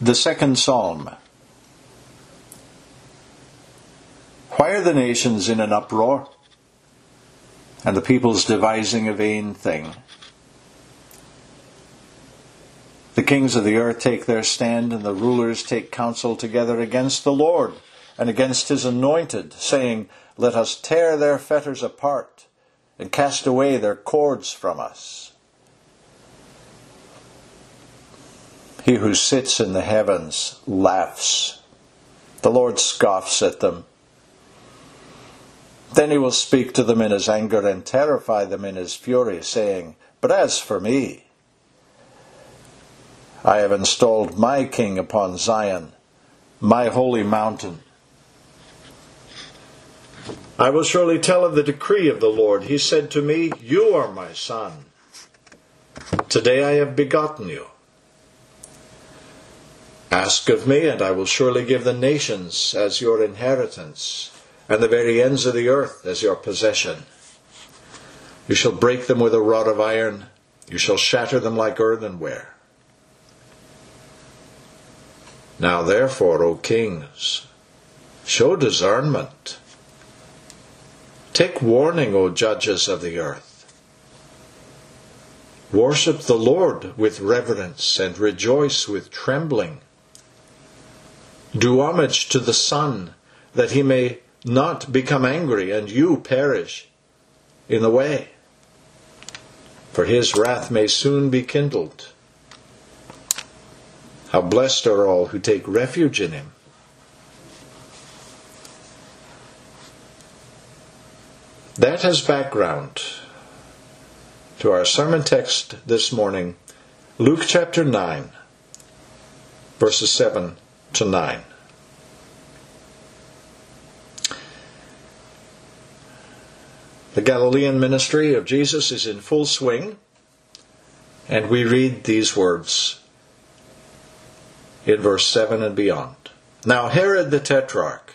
The second psalm. Why are the nations in an uproar? And the peoples devising a vain thing? The kings of the earth take their stand, and the rulers take counsel together against the Lord and against his anointed, saying, Let us tear their fetters apart and cast away their cords from us. He who sits in the heavens laughs. The Lord scoffs at them. Then he will speak to them in his anger and terrify them in his fury, saying, But as for me, I have installed my king upon Zion, my holy mountain. I will surely tell of the decree of the Lord. He said to me, You are my son. Today I have begotten you. Ask of me, and I will surely give the nations as your inheritance, and the very ends of the earth as your possession. You shall break them with a rod of iron, you shall shatter them like earthenware. Now therefore, O kings, show discernment. Take warning, O judges of the earth. Worship the Lord with reverence and rejoice with trembling. Do homage to the Son, that he may not become angry and you perish in the way. For his wrath may soon be kindled. How blessed are all who take refuge in him. That as background to our sermon text this morning, Luke chapter 9, verses 7 to 9. The Galilean ministry of Jesus is in full swing, and we read these words in verse 7 and beyond. Now Herod the Tetrarch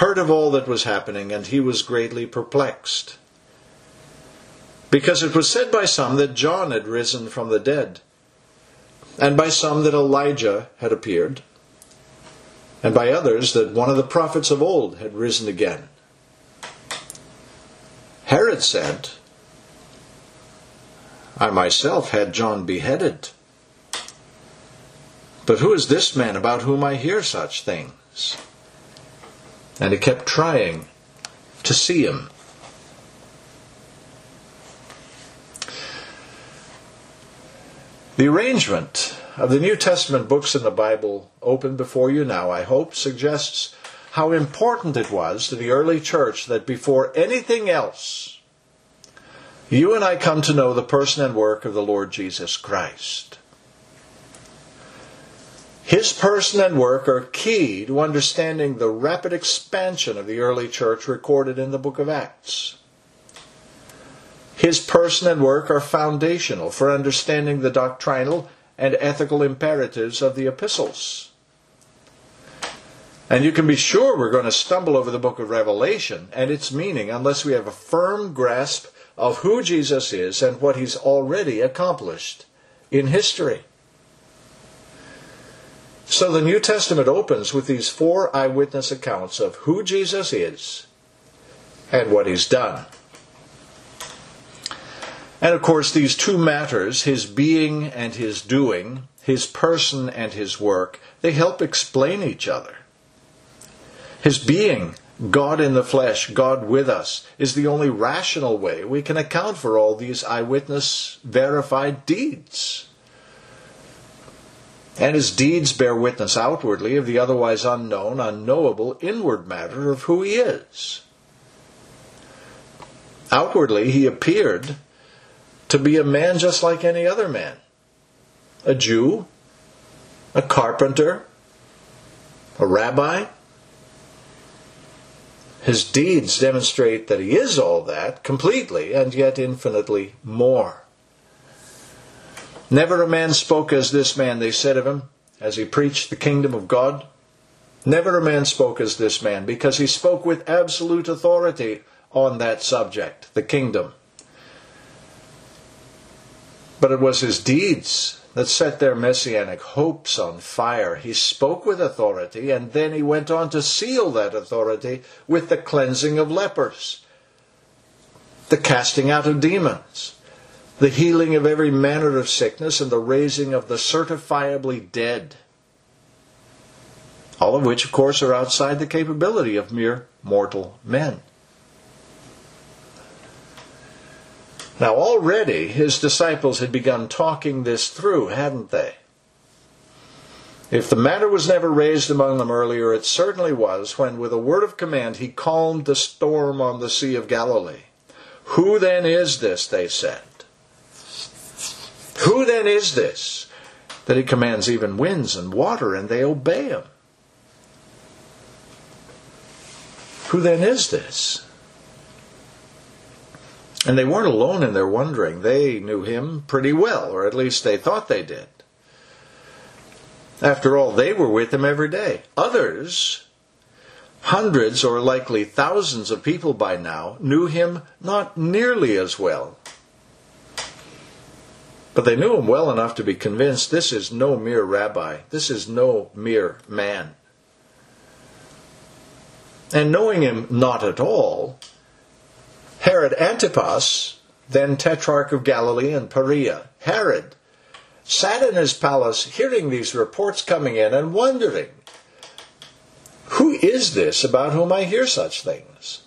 heard of all that was happening, and he was greatly perplexed. Because it was said by some that John had risen from the dead, and by some that Elijah had appeared, and by others that one of the prophets of old had risen again. Herod said, I myself had John beheaded. But who is this man about whom I hear such things? And he kept trying to see him. The arrangement of the New Testament books in the Bible open before you now, I hope, suggests how important it was to the early church that before anything else, you and I come to know the person and work of the Lord Jesus Christ. His person and work are key to understanding the rapid expansion of the early church recorded in the book of Acts. His person and work are foundational for understanding the doctrinal and ethical imperatives of the epistles. And you can be sure we're going to stumble over the book of Revelation and its meaning unless we have a firm grasp of who Jesus is and what he's already accomplished in history. So the New Testament opens with these four eyewitness accounts of who Jesus is and what he's done. And of course, these two matters, his being and his doing, his person and his work, they help explain each other. His being, God in the flesh, God with us, is the only rational way we can account for all these eyewitness verified deeds. And his deeds bear witness outwardly of the otherwise unknown, unknowable inward matter of who he is. Outwardly, he appeared to be a man just like any other man a Jew, a carpenter, a rabbi. His deeds demonstrate that he is all that completely and yet infinitely more. Never a man spoke as this man, they said of him, as he preached the kingdom of God. Never a man spoke as this man, because he spoke with absolute authority on that subject, the kingdom. But it was his deeds that set their messianic hopes on fire. He spoke with authority, and then he went on to seal that authority with the cleansing of lepers, the casting out of demons, the healing of every manner of sickness, and the raising of the certifiably dead. All of which, of course, are outside the capability of mere mortal men. Now, already his disciples had begun talking this through, hadn't they? If the matter was never raised among them earlier, it certainly was when, with a word of command, he calmed the storm on the Sea of Galilee. Who then is this, they said? Who then is this that he commands even winds and water and they obey him? Who then is this? And they weren't alone in their wondering. They knew him pretty well, or at least they thought they did. After all, they were with him every day. Others, hundreds or likely thousands of people by now, knew him not nearly as well. But they knew him well enough to be convinced this is no mere rabbi, this is no mere man. And knowing him not at all, Herod Antipas, then tetrarch of Galilee and Perea, Herod, sat in his palace hearing these reports coming in and wondering, Who is this about whom I hear such things?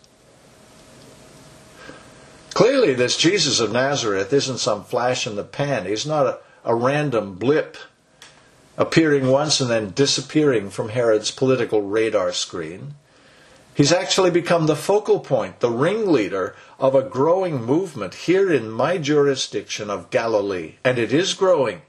Clearly, this Jesus of Nazareth isn't some flash in the pan. He's not a, a random blip appearing once and then disappearing from Herod's political radar screen. He's actually become the focal point, the ringleader of a growing movement here in my jurisdiction of Galilee, and it is growing.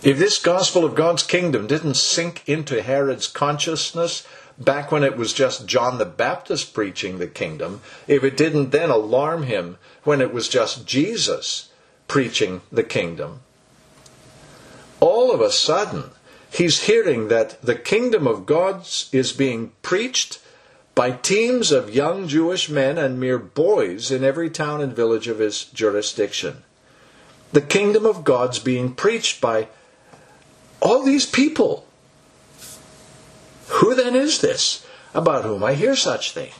If this gospel of God's kingdom didn't sink into Herod's consciousness back when it was just John the Baptist preaching the kingdom, if it didn't then alarm him when it was just Jesus preaching the kingdom, all of a sudden, he's hearing that the kingdom of God is being preached by teams of young Jewish men and mere boys in every town and village of his jurisdiction. The kingdom of God's being preached by all these people. Who then is this about whom I hear such things?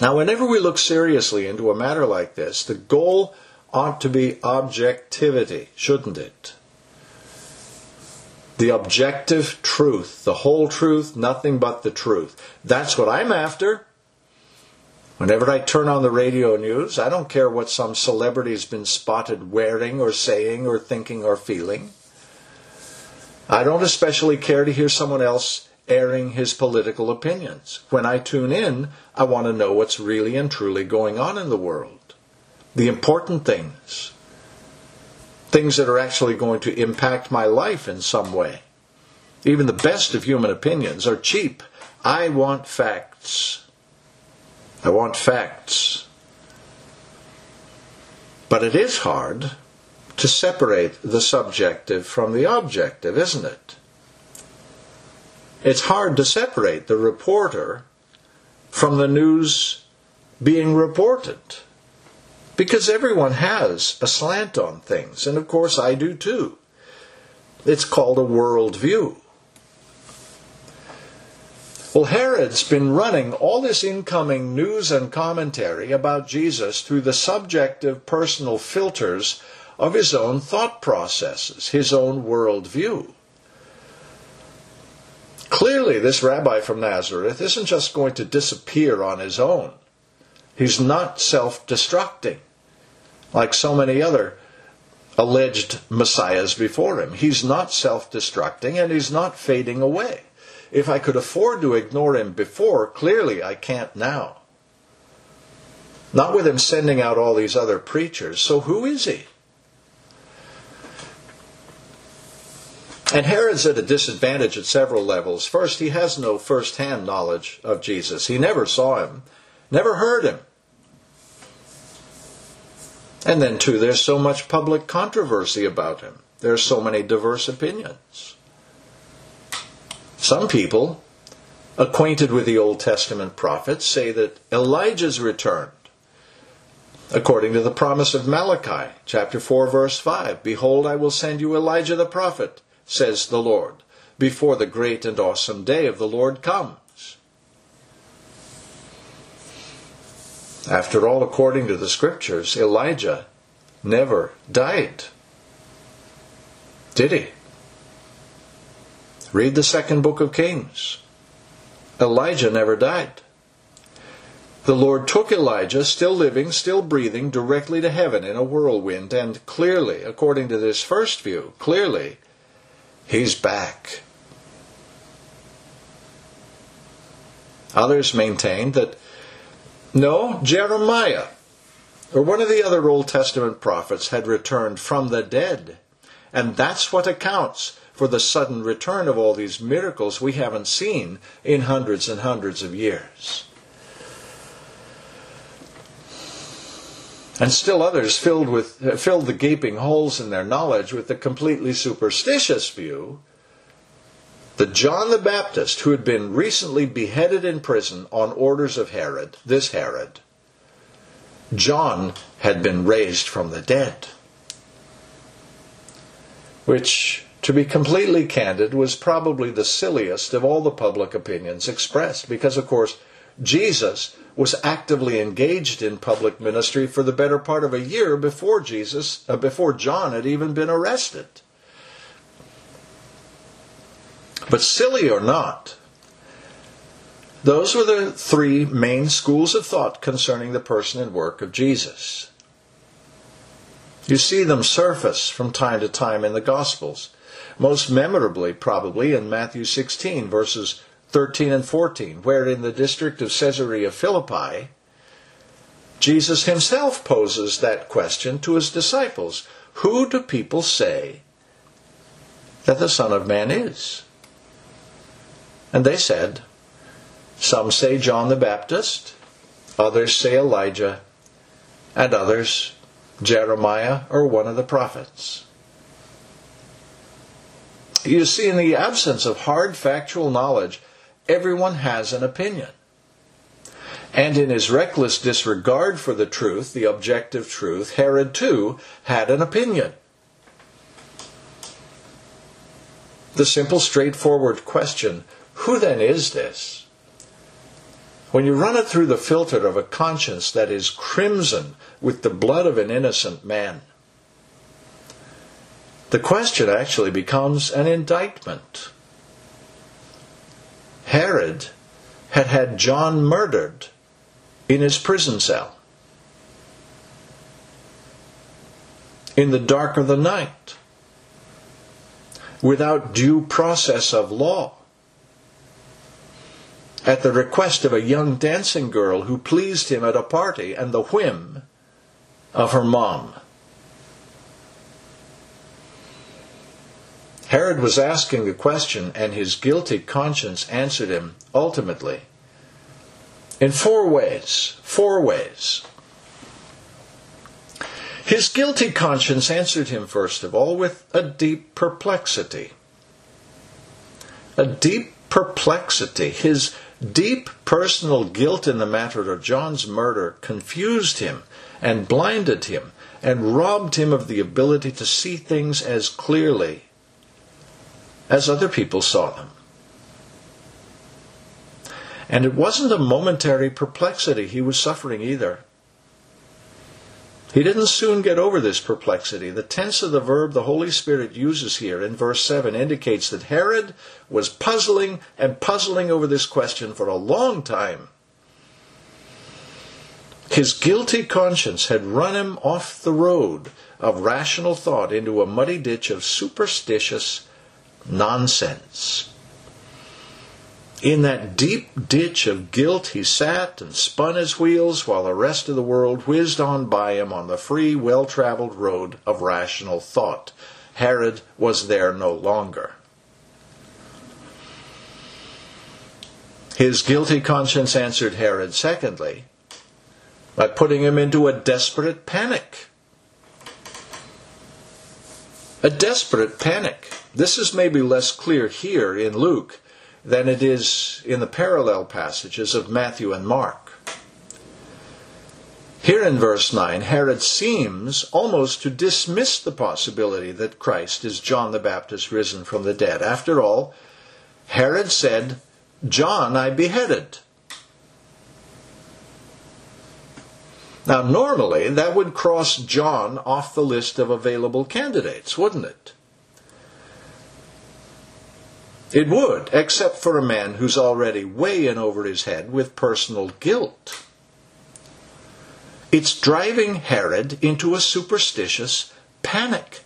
Now, whenever we look seriously into a matter like this, the goal ought to be objectivity, shouldn't it? The objective truth, the whole truth, nothing but the truth. That's what I'm after. Whenever I turn on the radio news, I don't care what some celebrity's been spotted wearing or saying or thinking or feeling. I don't especially care to hear someone else airing his political opinions. When I tune in, I want to know what's really and truly going on in the world. The important things things that are actually going to impact my life in some way. Even the best of human opinions are cheap. I want facts. I want facts. But it is hard to separate the subjective from the objective, isn't it? It's hard to separate the reporter from the news being reported. Because everyone has a slant on things, and of course I do too. It's called a worldview. Well, Herod's been running all this incoming news and commentary about Jesus through the subjective personal filters of his own thought processes, his own worldview. Clearly, this rabbi from Nazareth isn't just going to disappear on his own. He's not self destructing like so many other alleged messiahs before him. He's not self destructing and he's not fading away. If I could afford to ignore him before, clearly I can't now. Not with him sending out all these other preachers. So who is he? And Herod's at a disadvantage at several levels. First, he has no first hand knowledge of Jesus. He never saw him, never heard him. And then, too, there's so much public controversy about him. There are so many diverse opinions. Some people, acquainted with the Old Testament prophets, say that Elijah's returned. according to the promise of Malachi, chapter 4, verse 5. Behold, I will send you Elijah the prophet, says the Lord, before the great and awesome day of the Lord comes. After all, according to the scriptures, Elijah never died. Did he? Read the second book of Kings. Elijah never died. The Lord took Elijah, still living, still breathing, directly to heaven in a whirlwind, and clearly, according to this first view, clearly, he's back. Others maintained that no, Jeremiah, or one of the other Old Testament prophets, had returned from the dead. And that's what accounts for the sudden return of all these miracles we haven't seen in hundreds and hundreds of years. And still others filled, with, filled the gaping holes in their knowledge with the completely superstitious view that John the Baptist, who had been recently beheaded in prison on orders of Herod, this Herod, John had been raised from the dead. Which, to be completely candid, was probably the silliest of all the public opinions expressed, because, of course, Jesus was actively engaged in public ministry for the better part of a year before Jesus, uh, before John had even been arrested. But silly or not, those were the three main schools of thought concerning the person and work of Jesus. You see them surface from time to time in the Gospels, most memorably, probably, in Matthew 16, verses 13 and 14, where in the district of Caesarea Philippi, Jesus himself poses that question to his disciples Who do people say that the Son of Man is? And they said, Some say John the Baptist, others say Elijah, and others Jeremiah or one of the prophets. You see, in the absence of hard factual knowledge, everyone has an opinion. And in his reckless disregard for the truth, the objective truth, Herod too had an opinion. The simple, straightforward question who then is this? When you run it through the filter of a conscience that is crimson with the blood of an innocent man, the question actually becomes an indictment. Herod had had John murdered in his prison cell. In the dark of the night, without due process of law, at the request of a young dancing girl who pleased him at a party and the whim of her mom. Herod was asking the question, and his guilty conscience answered him ultimately in four ways. Four ways. His guilty conscience answered him, first of all, with a deep perplexity. A deep perplexity. His deep personal guilt in the matter of John's murder confused him and blinded him and robbed him of the ability to see things as clearly as other people saw them. And it wasn't a momentary perplexity he was suffering either. He didn't soon get over this perplexity. The tense of the verb the Holy Spirit uses here in verse 7 indicates that Herod was puzzling and puzzling over this question for a long time. His guilty conscience had run him off the road of rational thought into a muddy ditch of superstitious nonsense. In that deep ditch of guilt, he sat and spun his wheels while the rest of the world whizzed on by him on the free, well traveled road of rational thought. Herod was there no longer. His guilty conscience answered Herod, secondly, by putting him into a desperate panic. A desperate panic. This is maybe less clear here in Luke than it is in the parallel passages of Matthew and Mark. Here in verse 9, Herod seems almost to dismiss the possibility that Christ is John the Baptist risen from the dead. After all, Herod said, John I beheaded. Now, normally, that would cross John off the list of available candidates, wouldn't it? It would, except for a man who's already way in over his head with personal guilt. It's driving Herod into a superstitious panic.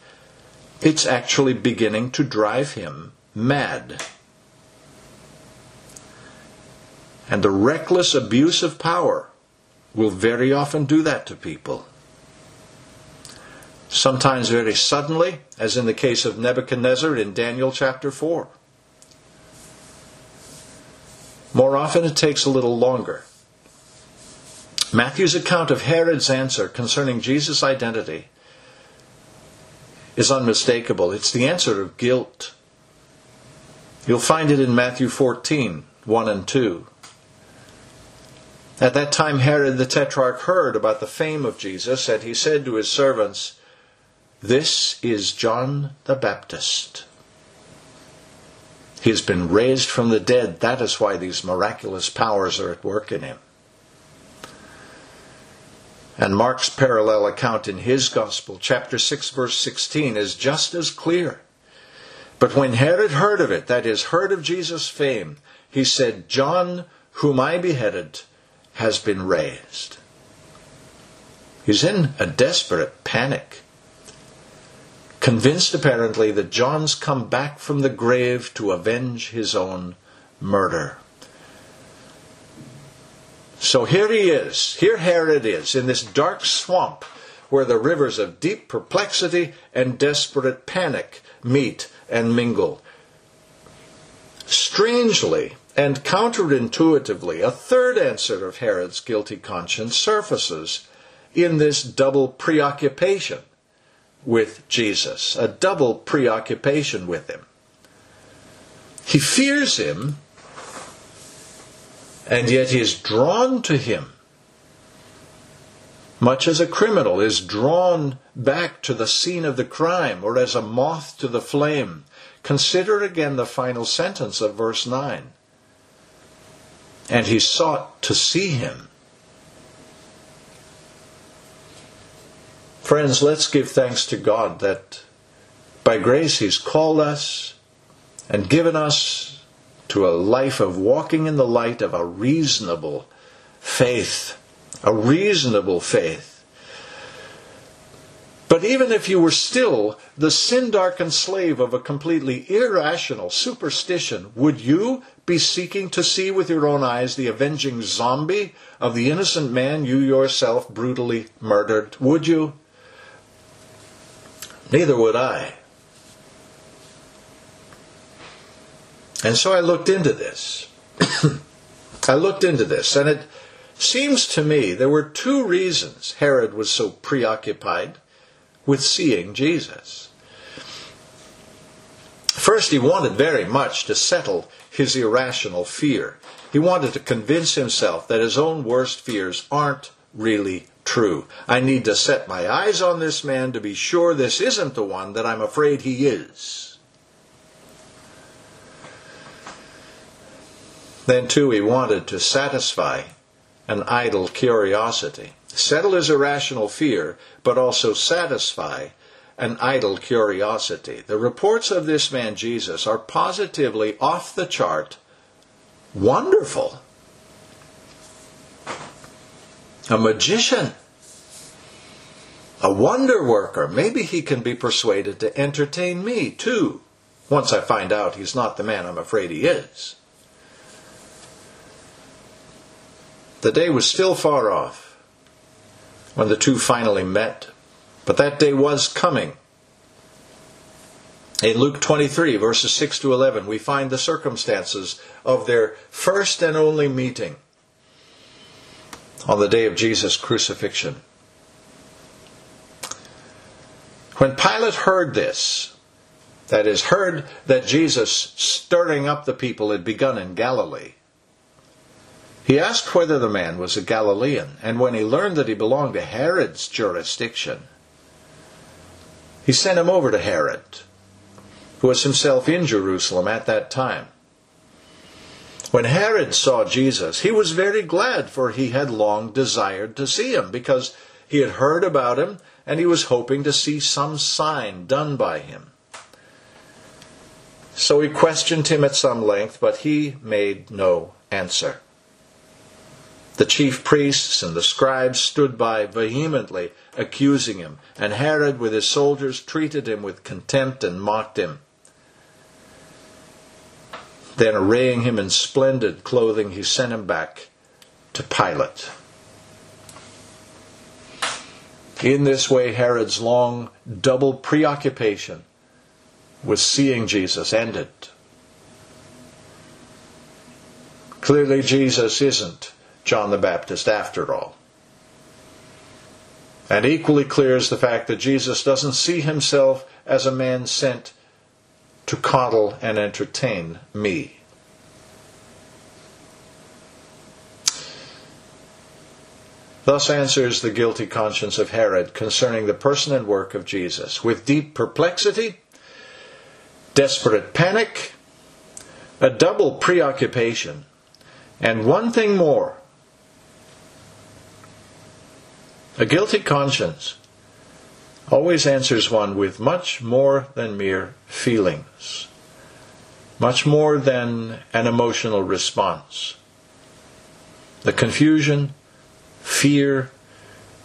It's actually beginning to drive him mad. And the reckless abuse of power will very often do that to people. Sometimes very suddenly, as in the case of Nebuchadnezzar in Daniel chapter 4. More often, it takes a little longer. Matthew's account of Herod's answer concerning Jesus' identity is unmistakable. It's the answer of guilt. You'll find it in Matthew 14, 1 and 2. At that time, Herod the Tetrarch heard about the fame of Jesus, and he said to his servants, This is John the Baptist. He has been raised from the dead. That is why these miraculous powers are at work in him. And Mark's parallel account in his Gospel, chapter 6, verse 16, is just as clear. But when Herod heard of it, that is, heard of Jesus' fame, he said, John, whom I beheaded, has been raised. He's in a desperate panic, convinced apparently that John's come back from the grave to avenge his own murder. So here he is, here Herod is, in this dark swamp where the rivers of deep perplexity and desperate panic meet and mingle. Strangely and counterintuitively, a third answer of Herod's guilty conscience surfaces in this double preoccupation with Jesus, a double preoccupation with him. He fears him and yet he is drawn to him. Much as a criminal is drawn back to the scene of the crime, or as a moth to the flame. Consider again the final sentence of verse 9. And he sought to see him. Friends, let's give thanks to God that by grace He's called us and given us to a life of walking in the light of a reasonable faith. A reasonable faith. But even if you were still the sin darkened slave of a completely irrational superstition, would you be seeking to see with your own eyes the avenging zombie of the innocent man you yourself brutally murdered? Would you? Neither would I. And so I looked into this. I looked into this, and it seems to me there were two reasons Herod was so preoccupied with seeing Jesus. First, he wanted very much to settle his irrational fear. He wanted to convince himself that his own worst fears aren't really true. I need to set my eyes on this man to be sure this isn't the one that I'm afraid he is. Then, too, he wanted to satisfy an idle curiosity, settle his irrational fear, but also satisfy an idle curiosity. The reports of this man Jesus are positively off the chart wonderful. A magician, a wonder worker. Maybe he can be persuaded to entertain me too, once I find out he's not the man I'm afraid he is. The day was still far off when the two finally met, but that day was coming. In Luke 23, verses 6 to 11, we find the circumstances of their first and only meeting on the day of Jesus' crucifixion. When Pilate heard this, that is, heard that Jesus stirring up the people had begun in Galilee, He asked whether the man was a Galilean, and when he learned that he belonged to Herod's jurisdiction, he sent him over to Herod, who was himself in Jerusalem at that time. When Herod saw Jesus, he was very glad, for he had long desired to see him, because he had heard about him, and he was hoping to see some sign done by him. So he questioned him at some length, but he made no answer. The chief priests and the scribes stood by vehemently accusing him, and Herod with his soldiers treated him with contempt and mocked him. Then, arraying him in splendid clothing, he sent him back to Pilate. In this way, Herod's long double preoccupation with seeing Jesus ended. Clearly, Jesus isn't John the Baptist after all. And equally clear is the fact that Jesus doesn't see himself as a man sent to coddle and entertain me. Thus answers the guilty conscience of Herod concerning the person and work of Jesus, with deep perplexity, desperate panic, a double preoccupation, and one thing more a guilty conscience always answers one with much more than mere feelings, much more than an emotional response. The confusion, fear,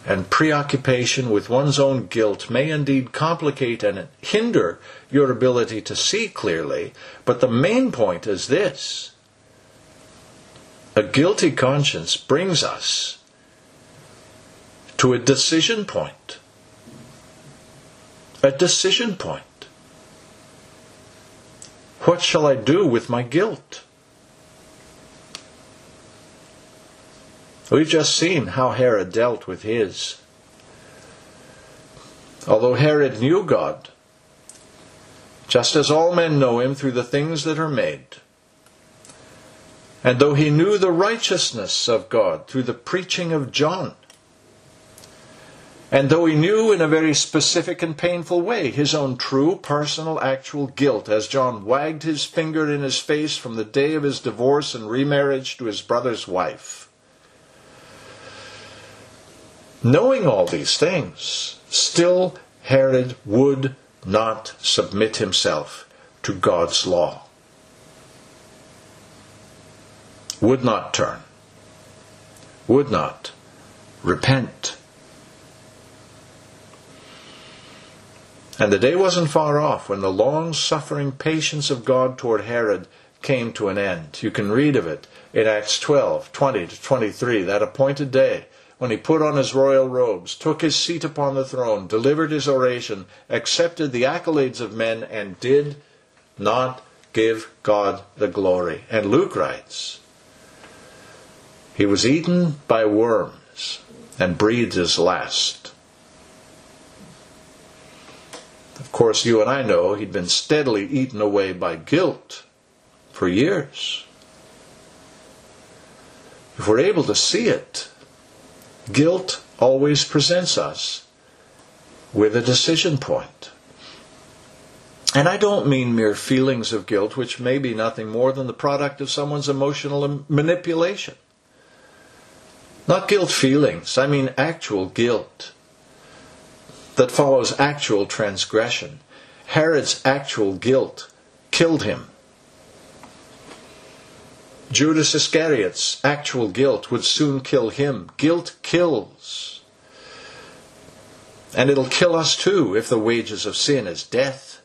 and preoccupation with one's own guilt may indeed complicate and hinder your ability to see clearly, but the main point is this a guilty conscience brings us to a decision point a decision point. What shall I do with my guilt? We've just seen how Herod dealt with his. Although Herod knew God, just as all men know him through the things that are made, and though he knew the righteousness of God through the preaching of John, and though he knew in a very specific and painful way his own true, personal, actual guilt, as John wagged his finger in his face from the day of his divorce and remarriage to his brother's wife. Knowing all these things, still Herod would not submit himself to God's law, would not turn, would not repent. And the day wasn't far off when the long suffering patience of God toward Herod came to an end. You can read of it in Acts 12, 20 to 23, that appointed day when he put on his royal robes, took his seat upon the throne, delivered his oration, accepted the accolades of men, and did not give God the glory. And Luke writes, He was eaten by worms and breathed his last. Of course, you and I know he'd been steadily eaten away by guilt for years. If we're able to see it, guilt always presents us with a decision point. And I don't mean mere feelings of guilt, which may be nothing more than the product of someone's emotional manipulation. Not guilt feelings, I mean actual guilt that follows actual transgression. Herod's actual guilt killed him. Judas Iscariot's actual guilt would soon kill him. Guilt kills. And it'll kill us too if the wages of sin is death.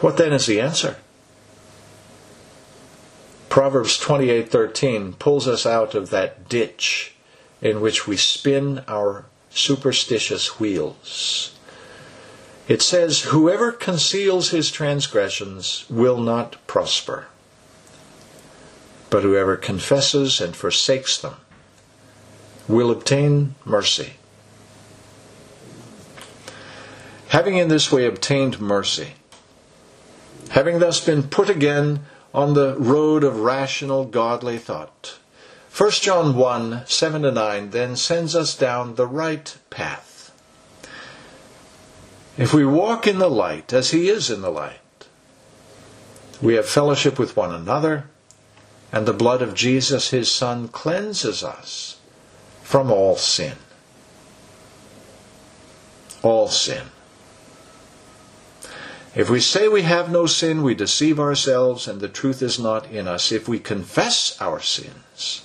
What then is the answer? Proverbs 28:13 pulls us out of that ditch in which we spin our superstitious wheels. It says, Whoever conceals his transgressions will not prosper, but whoever confesses and forsakes them will obtain mercy. Having in this way obtained mercy, Having thus been put again on the road of rational, godly thought, 1 John 1 7 to 9 then sends us down the right path. If we walk in the light as He is in the light, we have fellowship with one another, and the blood of Jesus, His Son, cleanses us from all sin. All sin. If we say we have no sin, we deceive ourselves, and the truth is not in us. If we confess our sins,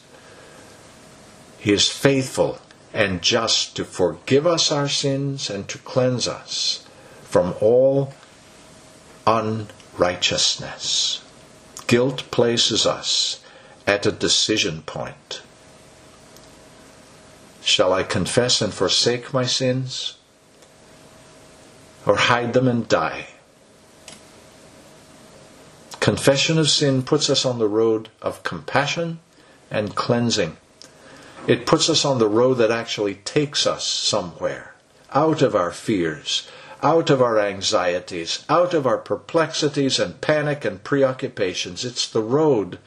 He is faithful and just to forgive us our sins and to cleanse us from all unrighteousness. Guilt places us at a decision point. Shall I confess and forsake my sins? Or hide them and die? Confession of sin puts us on the road of compassion and cleansing. It puts us on the road that actually takes us somewhere, out of our fears, out of our anxieties, out of our perplexities and panic and preoccupations. It's the road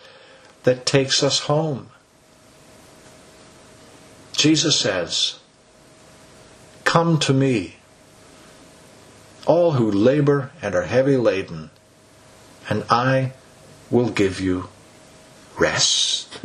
that takes us home. Jesus says, Come to me, all who labor and are heavy laden and I will give you rest.